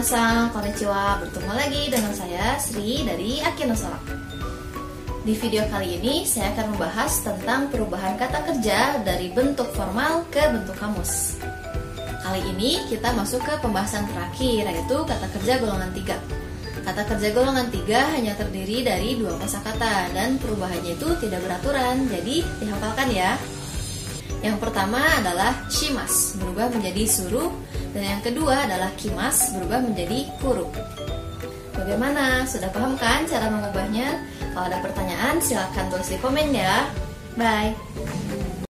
Minasan, konnichiwa. Bertemu lagi dengan saya Sri dari Akinosora. Di video kali ini saya akan membahas tentang perubahan kata kerja dari bentuk formal ke bentuk kamus. Kali ini kita masuk ke pembahasan terakhir yaitu kata kerja golongan 3. Kata kerja golongan 3 hanya terdiri dari dua kosakata dan perubahannya itu tidak beraturan, jadi dihafalkan ya. Yang pertama adalah shimas, berubah menjadi suruh dan yang kedua adalah kimas berubah menjadi kuru. Bagaimana? Sudah paham kan cara mengubahnya? Kalau ada pertanyaan silahkan tulis di komen ya. Bye.